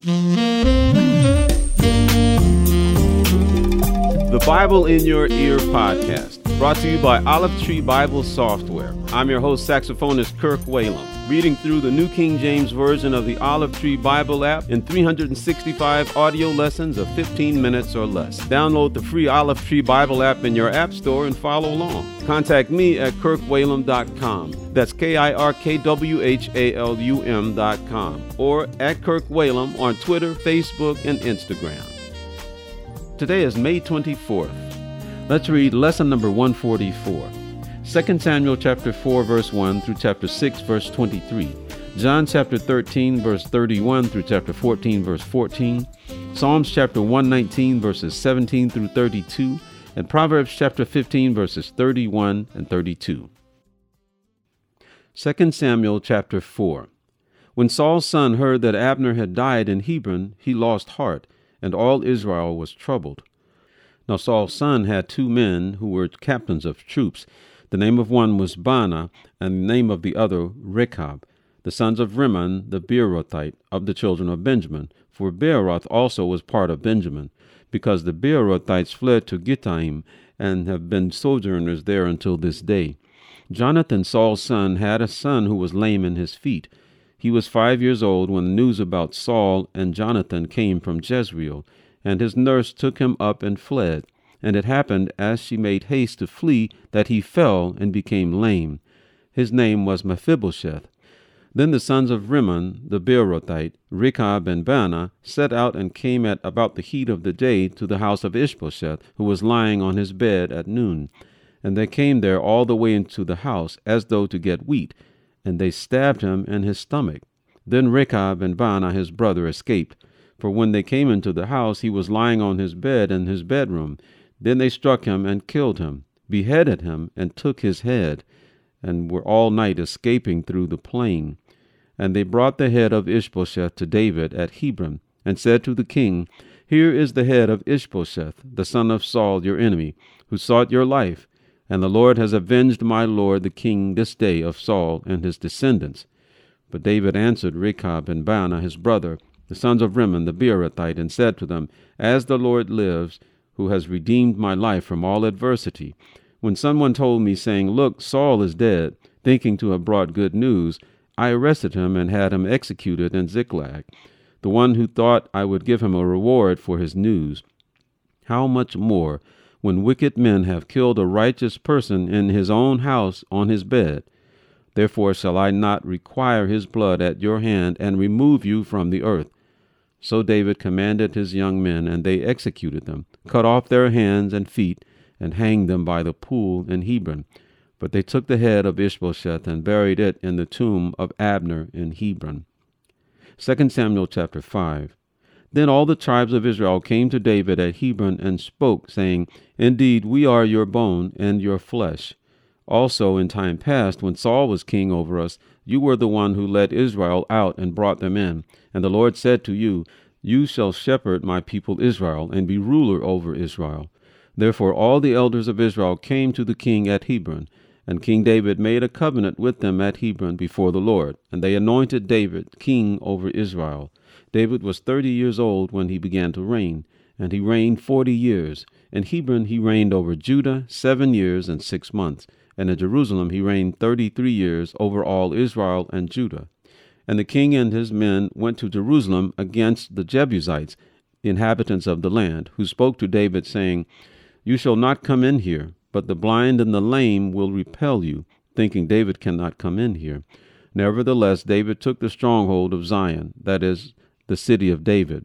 The Bible in Your Ear podcast, brought to you by Olive Tree Bible Software. I'm your host, saxophonist Kirk Whalum, reading through the New King James Version of the Olive Tree Bible app in 365 audio lessons of 15 minutes or less. Download the free Olive Tree Bible app in your app store and follow along. Contact me at kirkwhalum.com. That's K I R K W H A L U M.com or at Kirk Whalum on Twitter, Facebook, and Instagram. Today is May 24th. Let's read lesson number 144. 2 Samuel chapter 4 verse 1 through chapter 6 verse 23. John chapter 13 verse 31 through chapter 14 verse 14. Psalms chapter 119 verses 17 through 32 and Proverbs chapter 15 verses 31 and 32. 2 Samuel chapter 4. When Saul's son heard that Abner had died in Hebron, he lost heart and all Israel was troubled. Now Saul's son had two men who were captains of troops. The name of one was Baanah, and the name of the other Rechab, the sons of Rimmon the Beerothite, of the children of Benjamin. For Beeroth also was part of Benjamin, because the Beerothites fled to Gittaim, and have been sojourners there until this day. Jonathan, Saul's son, had a son who was lame in his feet. He was five years old when the news about Saul and Jonathan came from Jezreel, and his nurse took him up and fled. And it happened, as she made haste to flee, that he fell and became lame. His name was Mephibosheth. Then the sons of Rimmon the Beerothite, Rechab and Baanah, set out and came at about the heat of the day to the house of Ishbosheth, who was lying on his bed at noon. And they came there all the way into the house, as though to get wheat and they stabbed him in his stomach. Then Rechab and Baanah his brother escaped, for when they came into the house he was lying on his bed in his bedroom. Then they struck him and killed him, beheaded him, and took his head, and were all night escaping through the plain. And they brought the head of Ishbosheth to David at Hebron, and said to the king, Here is the head of Ishbosheth, the son of Saul your enemy, who sought your life. And the Lord has avenged my lord the king this day of Saul and his descendants. But David answered Rechab and Baanah his brother, the sons of Rimmon the Beerothite, and said to them, As the Lord lives, who has redeemed my life from all adversity, when someone told me, saying, Look, Saul is dead, thinking to have brought good news, I arrested him and had him executed in Ziklag, the one who thought I would give him a reward for his news. How much more when wicked men have killed a righteous person in his own house on his bed. Therefore shall I not require his blood at your hand and remove you from the earth. So David commanded his young men, and they executed them, cut off their hands and feet, and hanged them by the pool in Hebron. But they took the head of Ishbosheth and buried it in the tomb of Abner in Hebron. 2 Samuel chapter 5. Then all the tribes of Israel came to David at Hebron and spoke, saying, Indeed, we are your bone and your flesh. Also, in time past, when Saul was king over us, you were the one who led Israel out and brought them in. And the Lord said to you, You shall shepherd my people Israel, and be ruler over Israel. Therefore all the elders of Israel came to the king at Hebron. And King David made a covenant with them at Hebron before the Lord, and they anointed David king over Israel. David was thirty years old when he began to reign, and he reigned forty years. In Hebron he reigned over Judah seven years and six months, and in Jerusalem he reigned thirty three years over all Israel and Judah. And the king and his men went to Jerusalem against the Jebusites, inhabitants of the land, who spoke to David, saying, You shall not come in here, but the blind and the lame will repel you, thinking David cannot come in here. Nevertheless, David took the stronghold of Zion, that is, the city of David.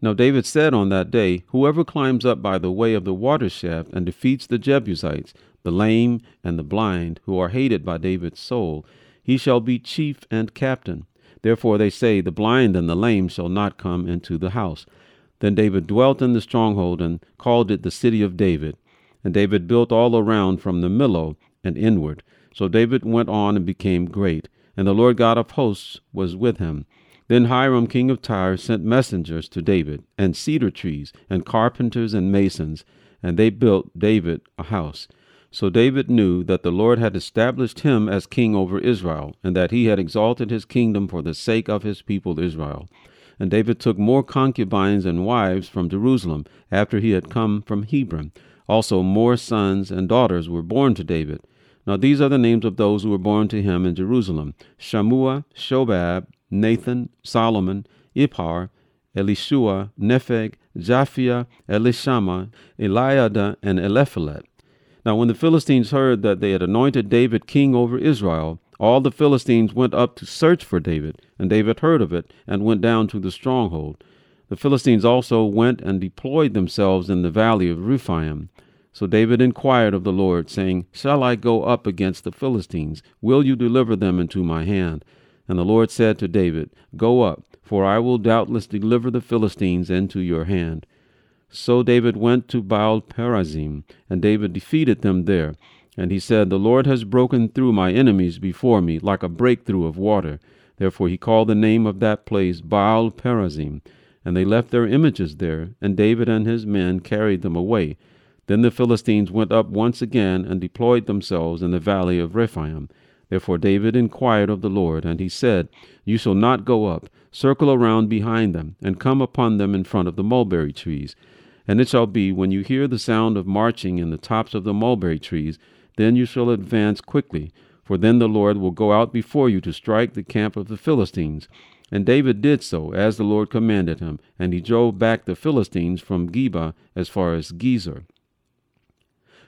Now David said on that day, Whoever climbs up by the way of the water shaft and defeats the Jebusites, the lame and the blind, who are hated by David's soul, he shall be chief and captain. Therefore they say, The blind and the lame shall not come into the house. Then David dwelt in the stronghold and called it the city of David. And David built all around from the Millo and inward. So David went on and became great, and the Lord God of hosts was with him. Then Hiram king of Tyre sent messengers to David, and cedar trees, and carpenters and masons, and they built David a house. So David knew that the Lord had established him as king over Israel, and that he had exalted his kingdom for the sake of his people Israel. And David took more concubines and wives from Jerusalem after he had come from Hebron. Also, more sons and daughters were born to David. Now, these are the names of those who were born to him in Jerusalem Shammua, Shobab, Nathan, Solomon, Ibhar, Elishua, Nepheg, Japhia, Elishama, Eliada, and Eliphelet. Now, when the Philistines heard that they had anointed David king over Israel, all the Philistines went up to search for David, and David heard of it and went down to the stronghold. The Philistines also went and deployed themselves in the valley of Rephaim. So David inquired of the Lord, saying, Shall I go up against the Philistines? Will you deliver them into my hand? And the Lord said to David, Go up, for I will doubtless deliver the Philistines into your hand. So David went to Baal Perazim, and David defeated them there. And he said, The Lord has broken through my enemies before me, like a breakthrough of water. Therefore he called the name of that place Baal Perazim. And they left their images there, and David and his men carried them away. Then the Philistines went up once again and deployed themselves in the valley of Rephaim. Therefore David inquired of the Lord, and he said, You shall not go up, circle around behind them, and come upon them in front of the mulberry trees. And it shall be, when you hear the sound of marching in the tops of the mulberry trees, then you shall advance quickly, for then the Lord will go out before you to strike the camp of the Philistines. And David did so, as the Lord commanded him, and he drove back the Philistines from Geba as far as Gezer.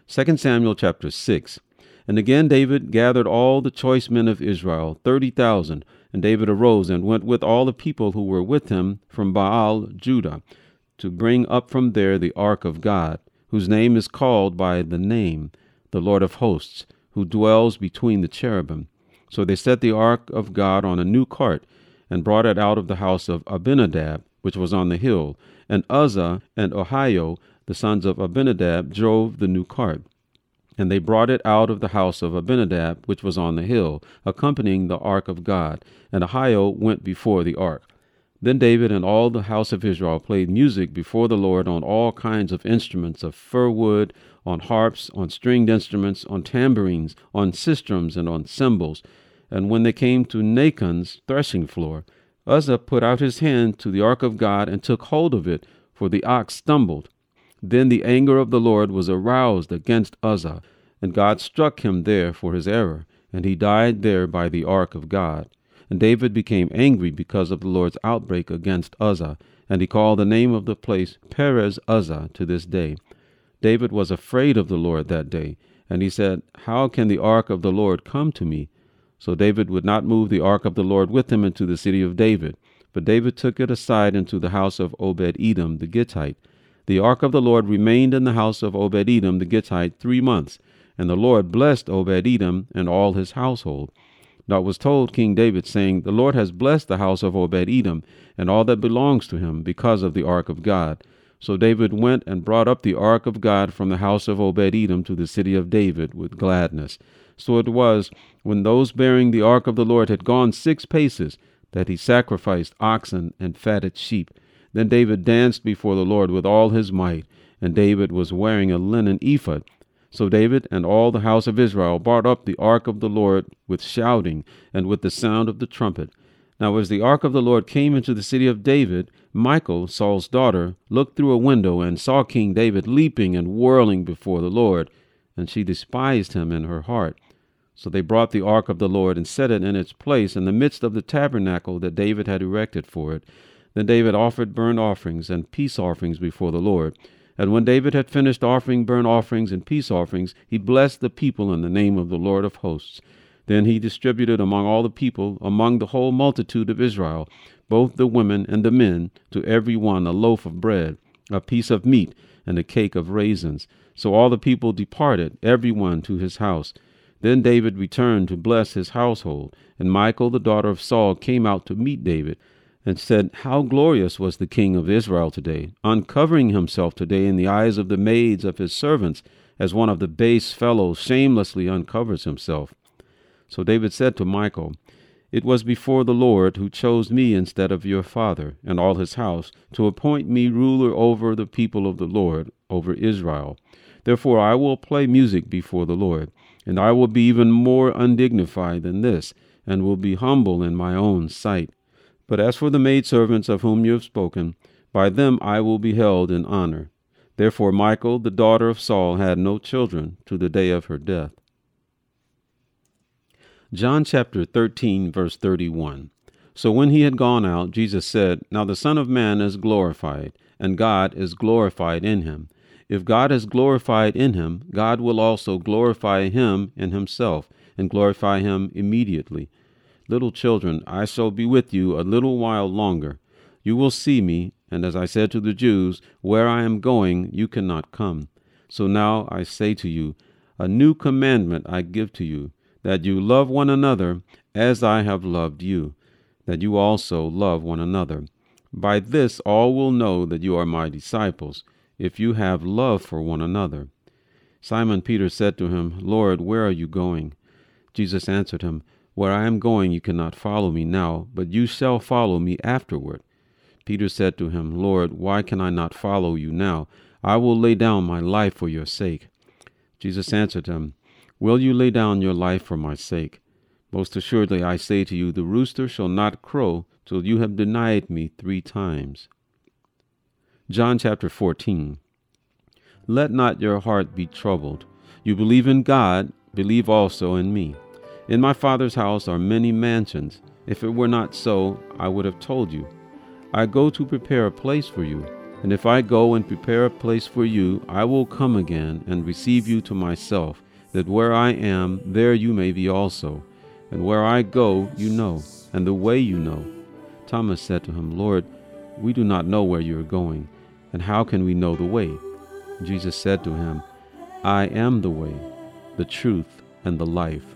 2 Samuel chapter 6. And again David gathered all the choice men of Israel, thirty thousand. And David arose and went with all the people who were with him from Baal, Judah to bring up from there the ark of God, whose name is called by the name, the Lord of hosts, who dwells between the cherubim. So they set the ark of God on a new cart, and brought it out of the house of Abinadab, which was on the hill. And Uzzah and Ahio, the sons of Abinadab, drove the new cart. And they brought it out of the house of Abinadab, which was on the hill, accompanying the ark of God. And Ahio went before the ark. Then David and all the house of Israel played music before the Lord on all kinds of instruments of fir wood, on harps, on stringed instruments, on tambourines, on sistrums, and on cymbals. And when they came to Nachon's threshing floor, Uzzah put out his hand to the ark of God and took hold of it, for the ox stumbled. Then the anger of the Lord was aroused against Uzzah, and God struck him there for his error, and he died there by the ark of God. And David became angry because of the Lord's outbreak against Uzzah, and he called the name of the place Perez Uzzah to this day. David was afraid of the Lord that day, and he said, How can the ark of the Lord come to me? So David would not move the ark of the Lord with him into the city of David, but David took it aside into the house of Obed Edom the Gittite. The ark of the Lord remained in the house of Obed Edom the Gittite three months, and the Lord blessed Obed Edom and all his household. Now it was told King David, saying, The Lord has blessed the house of Obed Edom and all that belongs to him because of the ark of God. So David went and brought up the ark of God from the house of Obed Edom to the city of David with gladness. So it was, when those bearing the ark of the Lord had gone six paces, that he sacrificed oxen and fatted sheep. Then David danced before the Lord with all his might, and David was wearing a linen ephod so David and all the house of Israel brought up the ark of the Lord with shouting and with the sound of the trumpet. Now, as the ark of the Lord came into the city of David, Michal, Saul's daughter, looked through a window and saw King David leaping and whirling before the Lord, and she despised him in her heart. So they brought the ark of the Lord and set it in its place in the midst of the tabernacle that David had erected for it. Then David offered burnt offerings and peace offerings before the Lord. And when David had finished offering burnt offerings and peace offerings, he blessed the people in the name of the Lord of hosts. Then he distributed among all the people, among the whole multitude of Israel, both the women and the men, to every one a loaf of bread, a piece of meat, and a cake of raisins. So all the people departed, every one to his house. Then David returned to bless his household, and Michal the daughter of Saul came out to meet David and said, How glorious was the king of Israel today, uncovering himself today in the eyes of the maids of his servants, as one of the base fellows shamelessly uncovers himself. So David said to Michal, It was before the Lord who chose me instead of your father and all his house to appoint me ruler over the people of the Lord, over Israel. Therefore I will play music before the Lord, and I will be even more undignified than this, and will be humble in my own sight. But as for the maidservants of whom you have spoken, by them I will be held in honor. Therefore Michal, the daughter of Saul, had no children to the day of her death. John chapter 13, verse 31. So when he had gone out, Jesus said, Now the Son of Man is glorified, and God is glorified in him. If God is glorified in him, God will also glorify him in himself, and glorify him immediately. Little children, I shall be with you a little while longer. You will see me, and as I said to the Jews, Where I am going, you cannot come. So now I say to you, A new commandment I give to you, that you love one another as I have loved you that you also love one another. By this all will know that you are my disciples, if you have love for one another. Simon Peter said to him, Lord, where are you going? Jesus answered him, Where I am going you cannot follow me now, but you shall follow me afterward. Peter said to him, Lord, why can I not follow you now? I will lay down my life for your sake. Jesus answered him, Will you lay down your life for my sake? Most assuredly I say to you, the rooster shall not crow till you have denied me three times. John chapter 14. Let not your heart be troubled. You believe in God, believe also in me. In my Father's house are many mansions. If it were not so, I would have told you. I go to prepare a place for you. And if I go and prepare a place for you, I will come again and receive you to myself, that where I am, there you may be also and where I go, you know, and the way you know. Thomas said to him, Lord, we do not know where you are going, and how can we know the way? Jesus said to him, I am the way, the truth, and the life.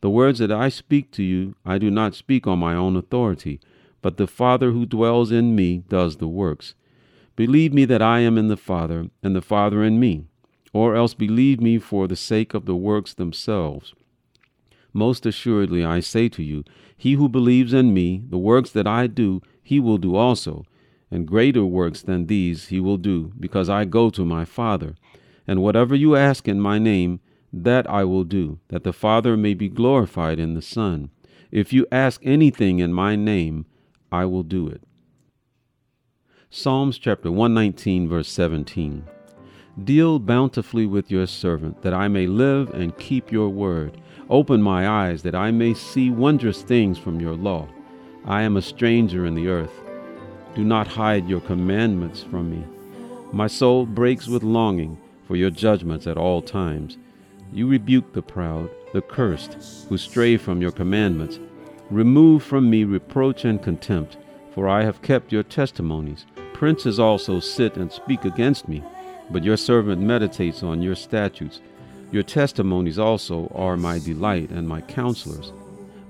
The words that I speak to you, I do not speak on my own authority, but the Father who dwells in me does the works. Believe me that I am in the Father, and the Father in me, or else believe me for the sake of the works themselves. Most assuredly I say to you, he who believes in me, the works that I do, he will do also, and greater works than these he will do, because I go to my Father. And whatever you ask in my name, that I will do, that the Father may be glorified in the Son. If you ask anything in my name, I will do it. Psalms chapter 119, verse 17. Deal bountifully with your servant, that I may live and keep your word. Open my eyes that I may see wondrous things from your law. I am a stranger in the earth. Do not hide your commandments from me. My soul breaks with longing for your judgments at all times. You rebuke the proud, the cursed, who stray from your commandments. Remove from me reproach and contempt, for I have kept your testimonies. Princes also sit and speak against me, but your servant meditates on your statutes. Your testimonies also are my delight and my counselors.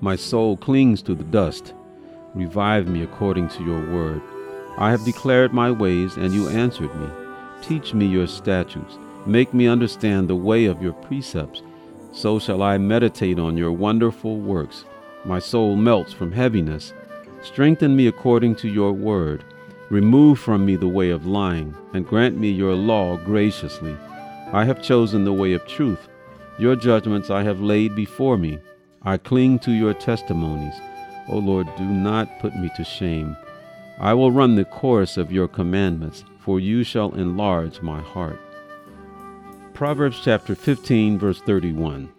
My soul clings to the dust. Revive me according to your word. I have declared my ways, and you answered me. Teach me your statutes. Make me understand the way of your precepts. So shall I meditate on your wonderful works. My soul melts from heaviness. Strengthen me according to your word. Remove from me the way of lying, and grant me your law graciously. I have chosen the way of truth. Your judgments I have laid before me. I cling to your testimonies. O Lord, do not put me to shame. I will run the course of your commandments, for you shall enlarge my heart. Proverbs chapter 15, verse 31.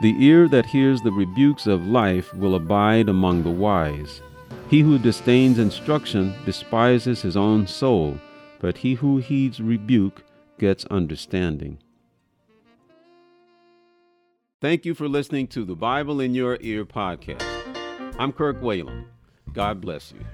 The ear that hears the rebukes of life will abide among the wise. He who disdains instruction despises his own soul, but he who heeds rebuke gets understanding. Thank you for listening to the Bible in Your Ear podcast. I'm Kirk Whalum. God bless you.